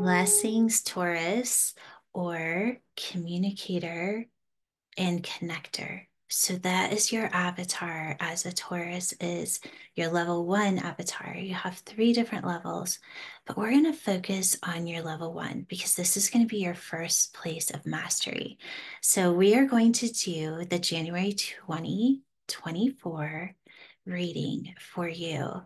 Blessings, Taurus, or communicator and connector. So that is your avatar as a Taurus is your level one avatar. You have three different levels, but we're going to focus on your level one because this is going to be your first place of mastery. So we are going to do the January 2024 reading for you.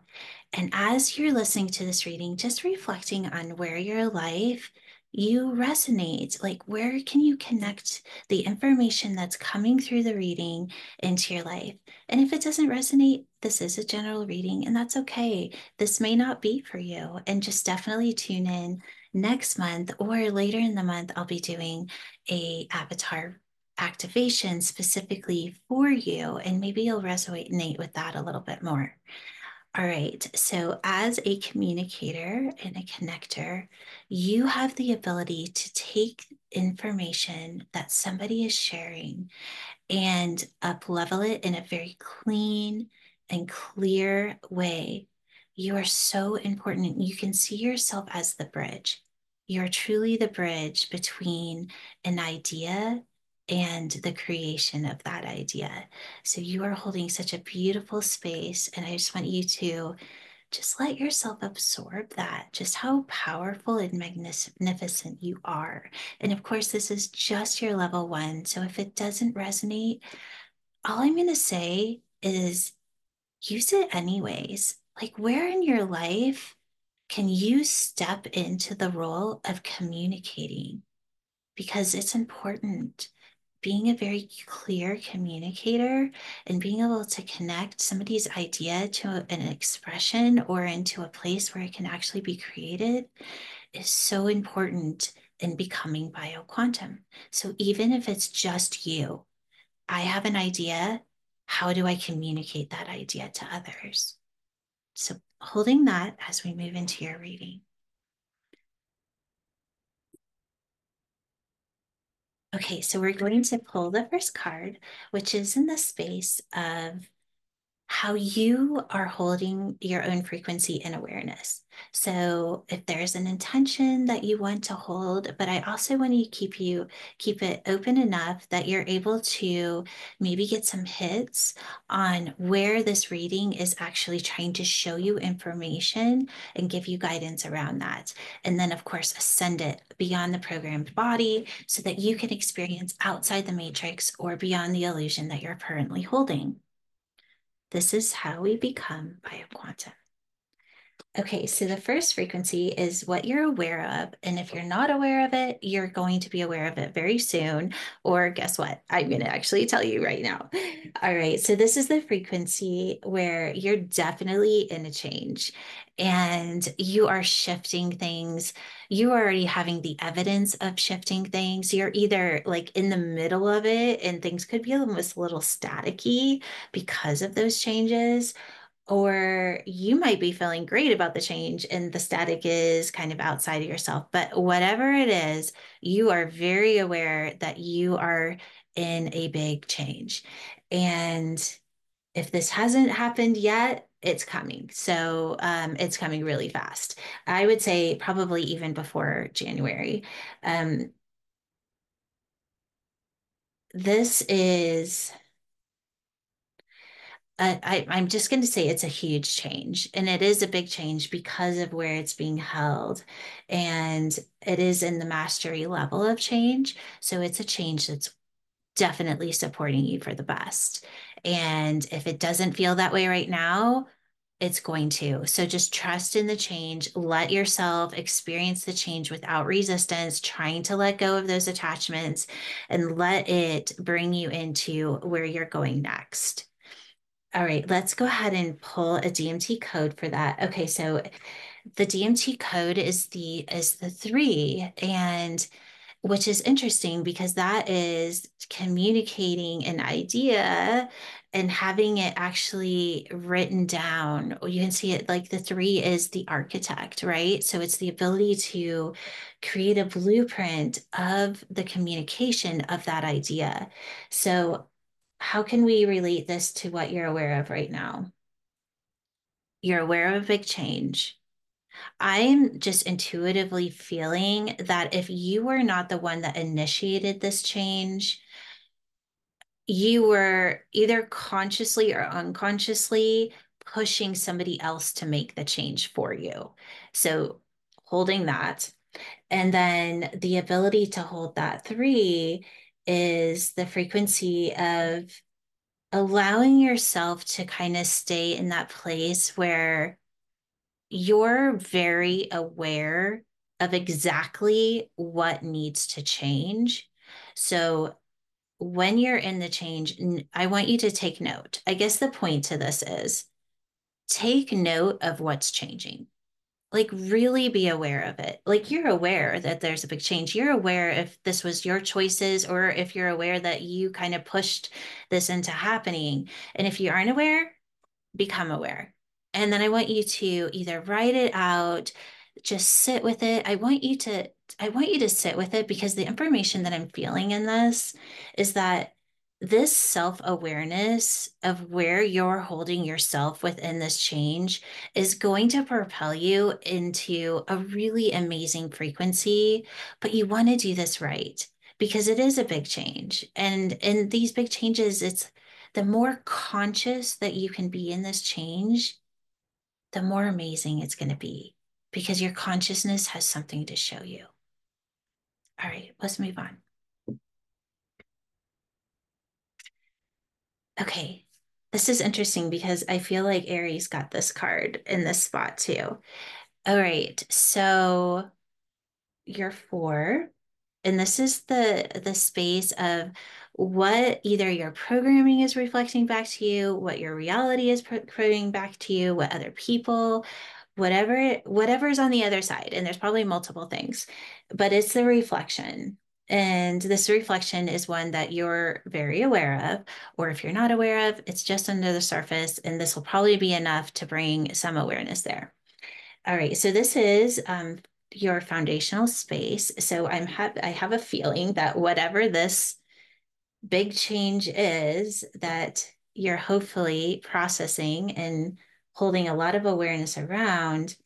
And as you're listening to this reading, just reflecting on where your life you resonate. Like where can you connect the information that's coming through the reading into your life? And if it doesn't resonate this is a general reading and that's okay. This may not be for you and just definitely tune in next month or later in the month i'll be doing a avatar activation specifically for you and maybe you'll resonate with that a little bit more all right. So, as a communicator and a connector, you have the ability to take information that somebody is sharing and up level it in a very clean and clear way. You are so important. You can see yourself as the bridge. You're truly the bridge between an idea and the creation of that idea. So you are holding such a beautiful space. And I just want you to just let yourself absorb that, just how powerful and magnificent you are. And of course, this is just your level one. So if it doesn't resonate, all I'm going to say is use it anyways. Like, where in your life can you step into the role of communicating? Because it's important being a very clear communicator and being able to connect somebody's idea to an expression or into a place where it can actually be created is so important in becoming bioquantum. So even if it's just you, I have an idea. How do I communicate that idea to others? So holding that as we move into your reading. Okay, so we're going to pull the first card, which is in the space of how you are holding your own frequency and awareness. So if there's an intention that you want to hold, but I also want to keep you keep it open enough that you're able to maybe get some hits on where this reading is actually trying to show you information and give you guidance around that. And then of course ascend it beyond the programmed body so that you can experience outside the matrix or beyond the illusion that you're currently holding. This is how we become bioquantum. Okay, so the first frequency is what you're aware of. And if you're not aware of it, you're going to be aware of it very soon. Or guess what? I'm going to actually tell you right now. All right, so this is the frequency where you're definitely in a change and you are shifting things. You are already having the evidence of shifting things. You're either like in the middle of it and things could be almost a little staticky because of those changes or you might be feeling great about the change and the static is kind of outside of yourself. But whatever it is, you are very aware that you are in a big change. And if this hasn't happened yet, it's coming. So um, it's coming really fast. I would say probably even before January. Um, this is I, I'm just going to say it's a huge change, and it is a big change because of where it's being held, and it is in the mastery level of change. So it's a change that's definitely supporting you for the best. And if it doesn't feel that way right now, it's going to. So just trust in the change. Let yourself experience the change without resistance, trying to let go of those attachments and let it bring you into where you're going next. All right, let's go ahead and pull a DMT code for that. Okay, so the DMT code is the is the three, and which is interesting because that is communicating an idea and having it actually written down. You can see it like the three is the architect, right? So it's the ability to create a blueprint of the communication of that idea. So how can we relate this to what you're aware of right now? You're aware of a big change. I'm just intuitively feeling that if you were not the one that initiated this change, you were either consciously or unconsciously pushing somebody else to make the change for you. So holding that. And then the ability to hold that three is the frequency of allowing yourself to kind of stay in that place where you're very aware of exactly what needs to change. So when you're in the change, I want you to take note. I guess the point to this is take note of what's changing. Like, really be aware of it. Like, you're aware that there's a big change. You're aware if this was your choices or if you're aware that you kind of pushed this into happening. And if you aren't aware, become aware. And then I want you to either write it out, just sit with it. I want you to I want you to sit with it because the information that I'm feeling in this is that this self awareness of where you're holding yourself within this change is going to propel you into a really amazing frequency. But you want to do this right because it is a big change. And in these big changes, it's the more conscious that you can be in this change, the more amazing it's going to be because your consciousness has something to show you. All right, let's move on. Okay, this is interesting because I feel like Aries got this card in this spot too. All right, so you're four, and this is the the space of what either your programming is reflecting back to you, what your reality is putting back to you, what other people, whatever whatever's on the other side and there's probably multiple things but it's the reflection and this reflection is one that you're very aware of or if you're not aware of it's just under the surface and this will probably be enough to bring some awareness there all right so this is um, your foundational space so i'm ha- i have a feeling that whatever this big change is that you're hopefully processing and holding a lot of awareness around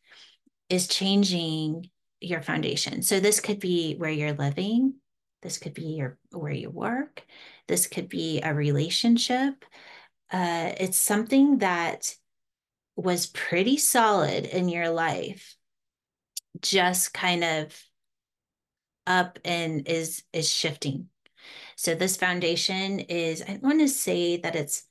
is changing your foundation. So this could be where you're living, this could be your where you work, this could be a relationship. Uh, it's something that was pretty solid in your life, just kind of up and is is shifting. So this foundation is, I want to say that it's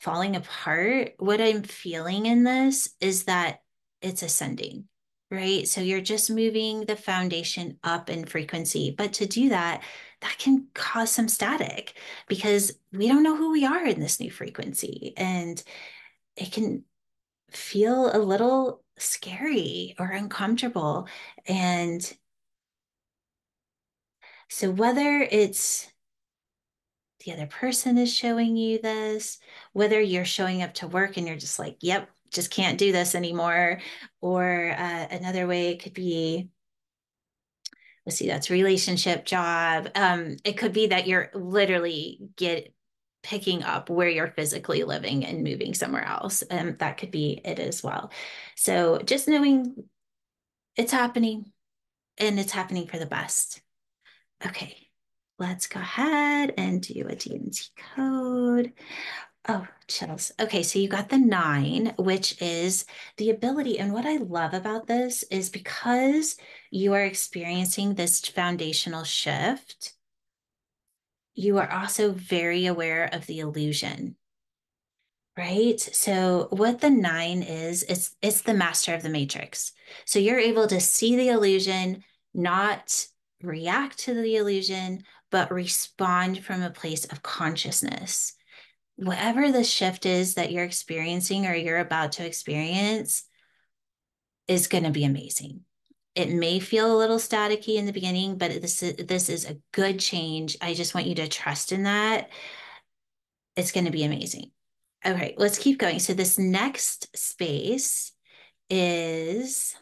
falling apart, what I'm feeling in this is that it's ascending, right? So you're just moving the foundation up in frequency. But to do that, that can cause some static because we don't know who we are in this new frequency. And it can feel a little scary or uncomfortable. And so whether it's the other person is showing you this, whether you're showing up to work and you're just like, yep, just can't do this anymore. Or uh, another way it could be, let's see, that's relationship, job. Um, it could be that you're literally get picking up where you're physically living and moving somewhere else. And um, that could be it as well. So just knowing it's happening and it's happening for the best. Okay let's go ahead and do a DMT code. Oh, chills. Okay, so you got the nine, which is the ability. And what I love about this is because you are experiencing this foundational shift, you are also very aware of the illusion. Right. So what the nine is, it's it's the master of the matrix. So you're able to see the illusion, not react to the illusion, but respond from a place of consciousness. Whatever the shift is that you're experiencing or you're about to experience is going to be amazing. It may feel a little staticky in the beginning, but this is, this is a good change. I just want you to trust in that. It's going to be amazing. Okay, let's keep going. So this next space is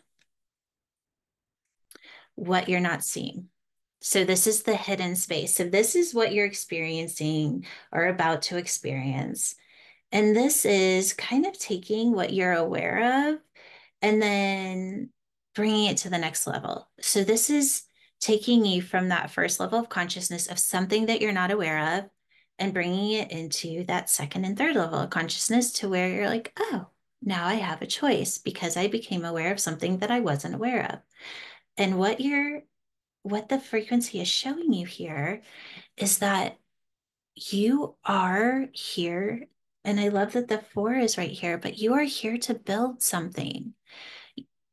what you're not seeing. So, this is the hidden space. So, this is what you're experiencing or about to experience. And this is kind of taking what you're aware of and then bringing it to the next level. So this is taking you from that first level of consciousness of something that you're not aware of and bringing it into that second and third level of consciousness to where you're like, oh, now I have a choice because I became aware of something that I wasn't aware of. And what you're what the frequency is showing you here is that you are here and I love that the four is right here, but you are here to build something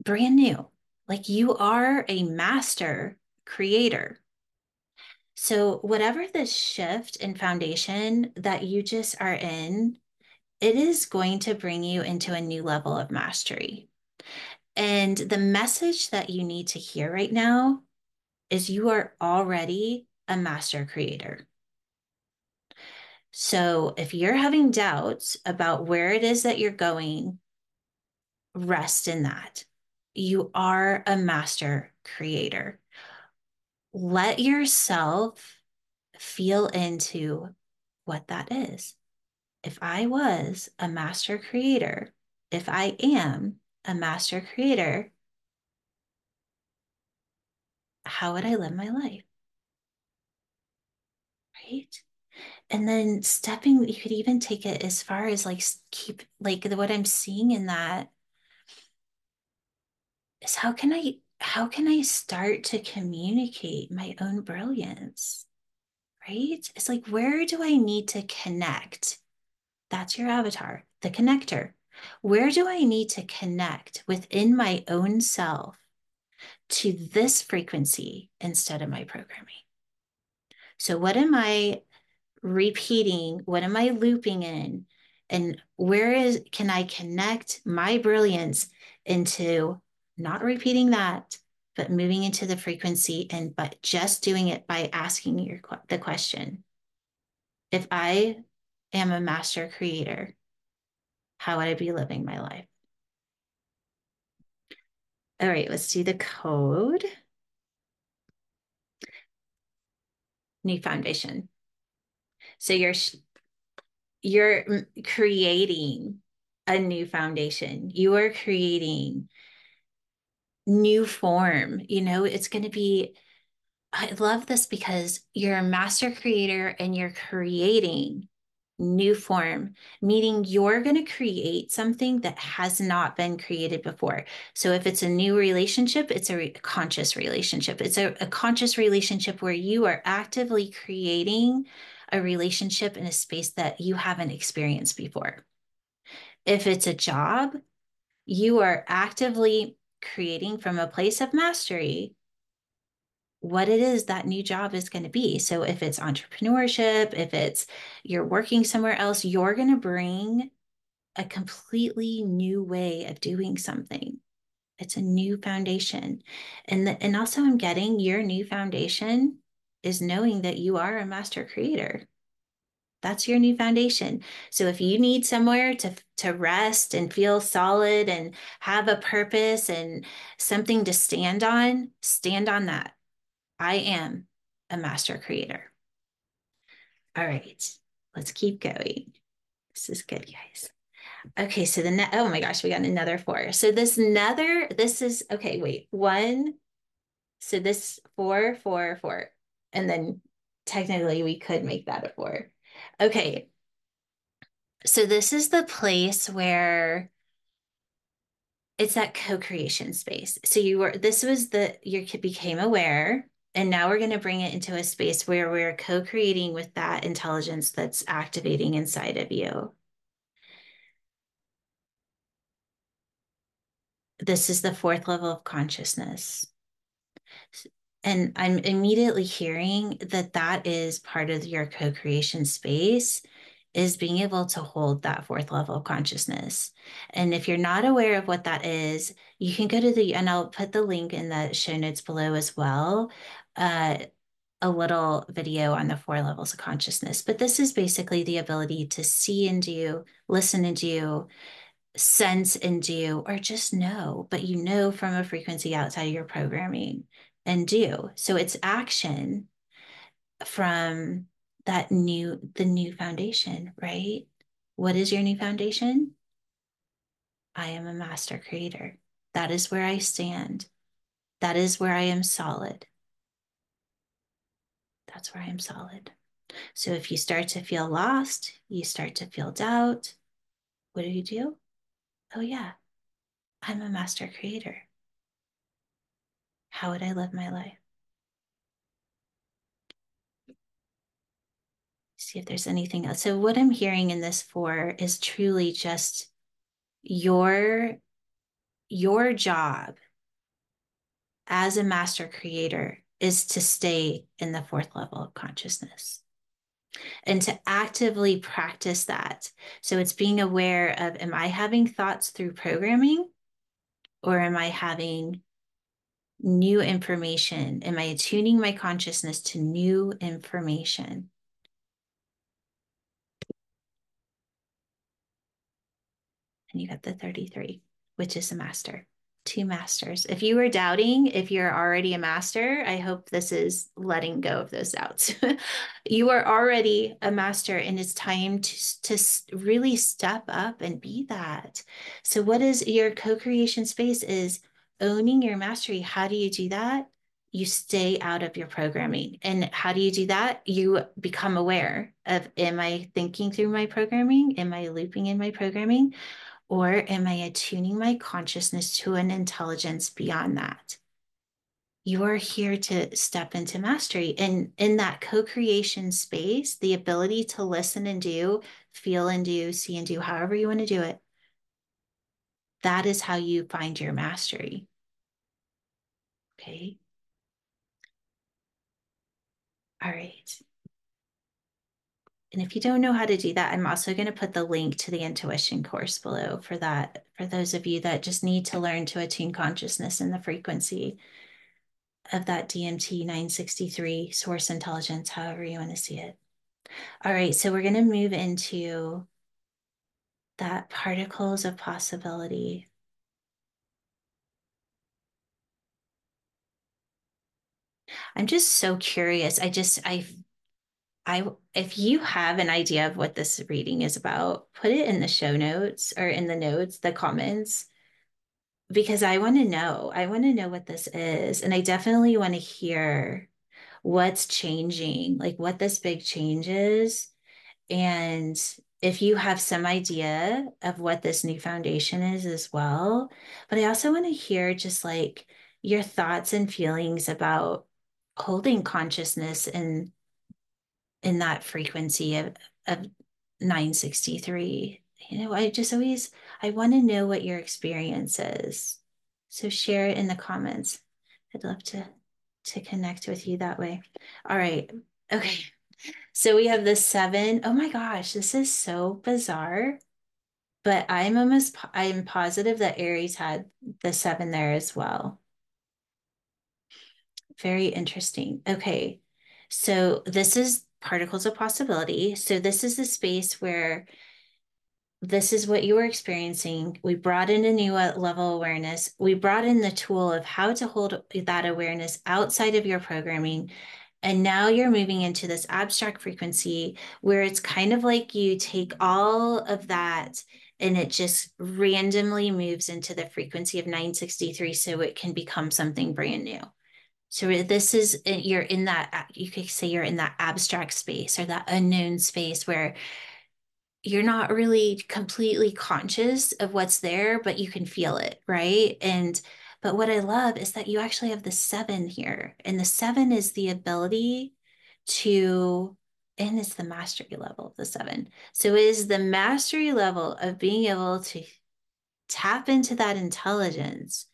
brand new. Like you are a master creator. So, whatever the shift in foundation that you just are in, it is going to bring you into a new level of mastery. And the message that you need to hear right now is you are already a master creator. So if you're having doubts about where it is that you're going, rest in that. You are a master creator. Let yourself feel into what that is. If I was a master creator, if I am a master creator, how would I live my life? Right? and then stepping you could even take it as far as like keep like what i'm seeing in that is how can i how can i start to communicate my own brilliance right it's like where do i need to connect that's your avatar the connector where do i need to connect within my own self to this frequency instead of my programming so what am i repeating? What am I looping in? And where is can I connect my brilliance into not repeating that, but moving into the frequency and but just doing it by asking your the question. If I am a master creator, how would I be living my life? All right, let's see the code. New foundation. So you're you're creating a new foundation. You are creating new form. You know, it's going to be I love this because you're a master creator and you're creating new form, meaning you're going to create something that has not been created before. So if it's a new relationship, it's a re- conscious relationship. It's a, a conscious relationship where you are actively creating a relationship in a space that you haven't experienced before. If it's a job, you are actively creating from a place of mastery what it is that new job is going to be. So if it's entrepreneurship, if it's you're working somewhere else, you're going to bring a completely new way of doing something. It's a new foundation. And the, and also I'm getting your new foundation is knowing that you are a master creator. That's your new foundation. So if you need somewhere to to rest and feel solid and have a purpose and something to stand on, stand on that. I am a master creator. All right, let's keep going. This is good, guys. Okay, so the net, oh my gosh, we got another four. So this nether, this is, okay, wait, one. So this four, four, four. And then technically we could make that a four. Okay. So this is the place where it's that co-creation space. So you were, this was the, you became aware and now we're going to bring it into a space where we're co creating with that intelligence that's activating inside of you. This is the fourth level of consciousness. And I'm immediately hearing that that is part of your co creation space is being able to hold that fourth level of consciousness. And if you're not aware of what that is, you can go to the, and I'll put the link in the show notes below as well. Uh, a little video on the four levels of consciousness. But this is basically the ability to see and do, listen and do, sense and do, or just know, but you know from a frequency outside of your programming and do. So it's action from that new the new foundation right what is your new foundation i am a master creator That is where I stand. That is where I am solid. That's where I am solid. So if you start to feel lost, you start to feel doubt, what do you do? Oh, yeah, I'm a master creator. How would I live my life? See if there's anything else. So, what I'm hearing in this four is truly just your your job as a master creator is to stay in the fourth level of consciousness and to actively practice that. So it's being aware of am I having thoughts through programming or am I having new information? Am I attuning my consciousness to new information? And you got the 33, which is a master two masters. If you were doubting if you're already a master, I hope this is letting go of those doubts. you are already a master, and it's time to, to really step up and be that. So, what is your co creation space? Is owning your mastery. How do you do that? You stay out of your programming. And how do you do that? You become aware of Am I thinking through my programming? Am I looping in my programming? Or am I attuning my consciousness to an intelligence beyond that? You are here to step into mastery. And in that co creation space, the ability to listen and do, feel and do, see and do, however you want to do it, that is how you find your mastery. Okay. All right. And if you don't know how to do that, I'm also going to put the link to the intuition course below for that, for those of you that just need to learn to attune consciousness and the frequency of that DMT 963 source intelligence, however you want to see it. All right, so we're going to move into that particles of possibility. I'm just so curious. I just, I I if you have an idea of what this reading is about, put it in the show notes or in the notes, the comments, because I want to know. I want to know what this is. And I definitely want to hear what's changing, like what this big change is. And if you have some idea of what this new foundation is as well. But I also want to hear just like your thoughts and feelings about holding consciousness and in that frequency of, of 963 you know i just always i want to know what your experience is. So share it in the comments. I'd love to to connect with you that way. All right. Okay. So we have the seven. Oh my gosh this is so bizarre but i'm almost i'm positive that aries had the seven there as well. Very interesting. Okay. So this is particles of possibility. So this is the space where this is what you were experiencing. We brought in a new uh, level awareness. We brought in the tool of how to hold that awareness outside of your programming. And now you're moving into this abstract frequency where it's kind of like you take all of that and it just randomly moves into the frequency of 963 so it can become something brand new. So this is uh, you're in that you could say you're in that abstract space or that unknown space where you're not really completely conscious of what's there, but you can feel it, right? And but what I love is that you actually have the seven here, and the seven is the ability to, and it's the mastery level of the seven. So it is the mastery level of being able to tap into that intelligence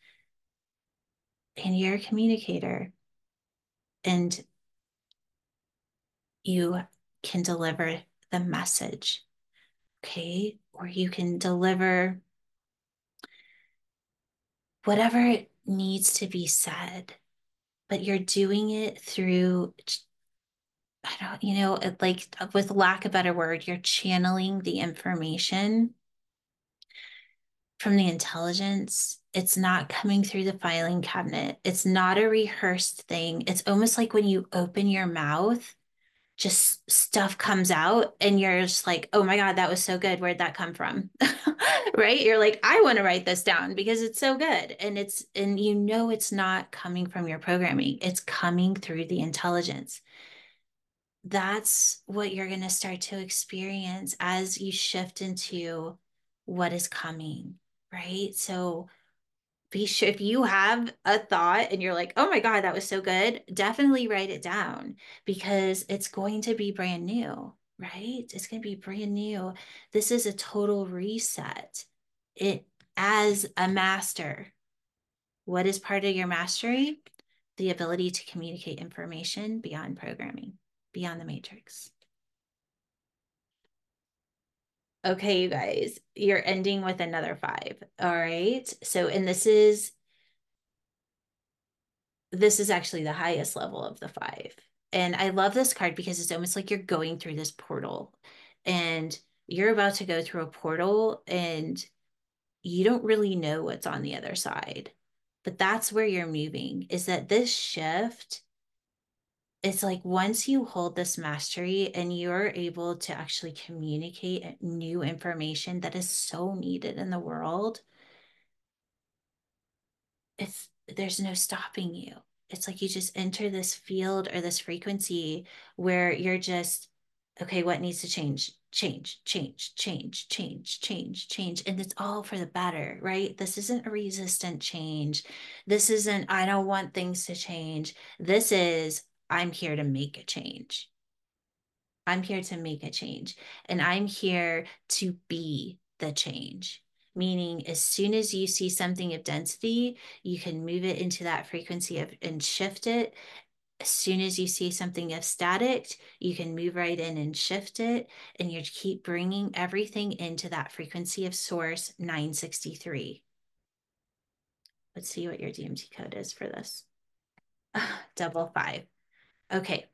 and you're a communicator and you can deliver the message okay or you can deliver whatever needs to be said but you're doing it through i don't you know like with lack of better word you're channeling the information from the intelligence. It's not coming through the filing cabinet. It's not a rehearsed thing. It's almost like when you open your mouth just stuff comes out and you're just like, oh my God, that was so good. Where'd that come from? right? You're like, I want to write this down because it's so good. And it's, and you know, it's not coming from your programming, it's coming through the intelligence. That's what you're going to start to experience as you shift into what is coming, right? So, if you have a thought and you're like, oh my God, that was so good, definitely write it down because it's going to be brand new, right? It's going to be brand new. This is a total reset. It as a master, what is part of your mastery? The ability to communicate information beyond programming, beyond the matrix. Okay, you guys, you're ending with another five. All right. So, and this is this is actually the highest level of the five. And I love this card because it's almost like you're going through this portal and you're about to go through a portal and you don't really know what's on the other side. But that's where you're moving is that this shift it's like once you hold this mastery and you're able to actually communicate new information that is so needed in the world, it's there's no stopping you. It's like you just enter this field or this frequency where you're just, okay, what needs to change? Change, change, change, change, change, change. And it's all for the better, right? This isn't a resistant change. This isn't, I don't want things to change. This is, I'm here to make a change. I'm here to make a change. And I'm here to be the change. Meaning, as soon as you see something of density, you can move it into that frequency of and shift it. As soon as you see something of static, you can move right in and shift it. And you keep bringing everything into that frequency of source 963. Let's see what your DMT code is for this. Double five. Okay,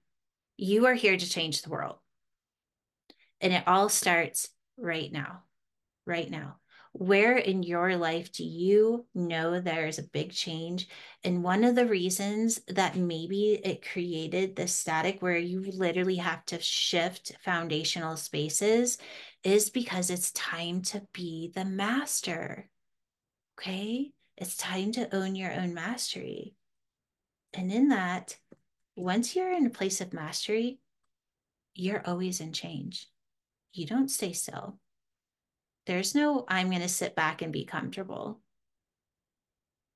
you are here to change the world. And it all starts right now, right now. Where in your life do you know there's a big change? And one of the reasons that maybe it created this static where you literally have to shift foundational spaces is because it's time to be the master. Okay. It's time to own your own mastery. And in that, once you're in a place of mastery, you're always in change. You don't stay still. There's no, I'm going to sit back and be comfortable.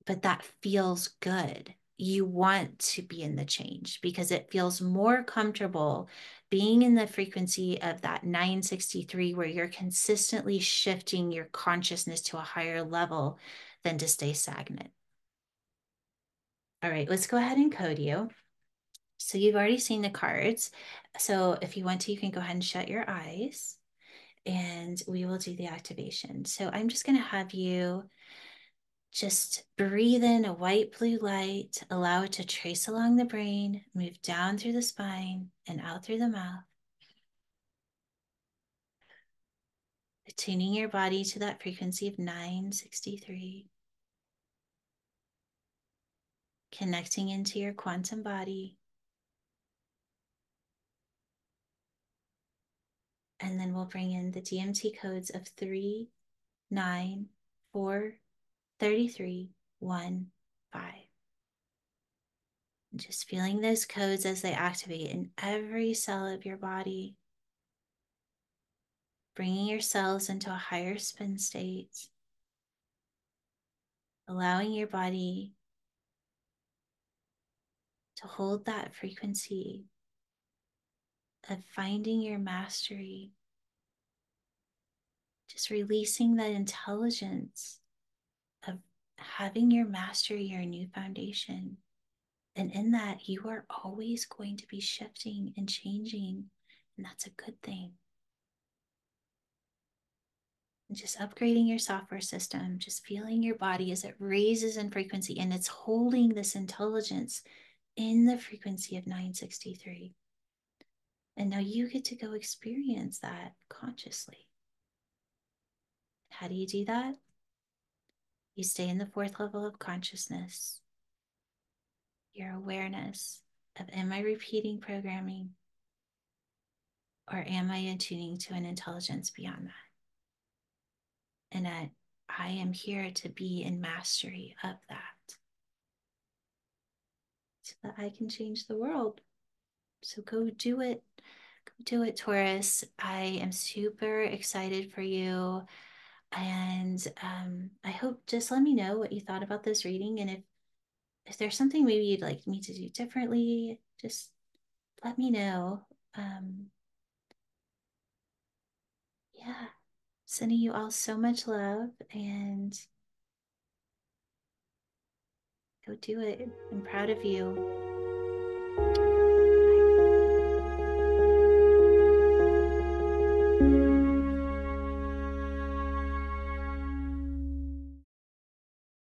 But that feels good. You want to be in the change because it feels more comfortable being in the frequency of that 963, where you're consistently shifting your consciousness to a higher level than to stay stagnant. All right, let's go ahead and code you. So you've already seen the cards. So if you want to, you can go ahead and shut your eyes and we will do the activation. So I'm just going to have you just breathe in a white blue light, allow it to trace along the brain, move down through the spine and out through the mouth. Attuning your body to that frequency of 963. Connecting into your quantum body. And then we'll bring in the DMT codes of 3, 9, 4, 33, 1, 5. And just feeling those codes as they activate in every cell of your body. Bringing your cells into a higher spin state. Allowing your body to hold that frequency of finding your mastery, just releasing that intelligence of having your mastery, your new foundation. And in that, you are always going to be shifting and changing, and that's a good thing. And just upgrading your software system, just feeling your body as it raises in frequency and it's holding this intelligence in the frequency of 963. And now you get to go experience that consciously. How do you do that? You stay in the fourth level of consciousness, your awareness of Am I repeating programming? Or am I attuning to an intelligence beyond that? And that I am here to be in mastery of that so that I can change the world. So go do it. Go do it, Taurus. I am super excited for you. And um, I hope just let me know what you thought about this reading. And if if there's something maybe you'd like me to do differently, just let me know. Um, yeah, sending you all so much love and go do it. I'm proud of you.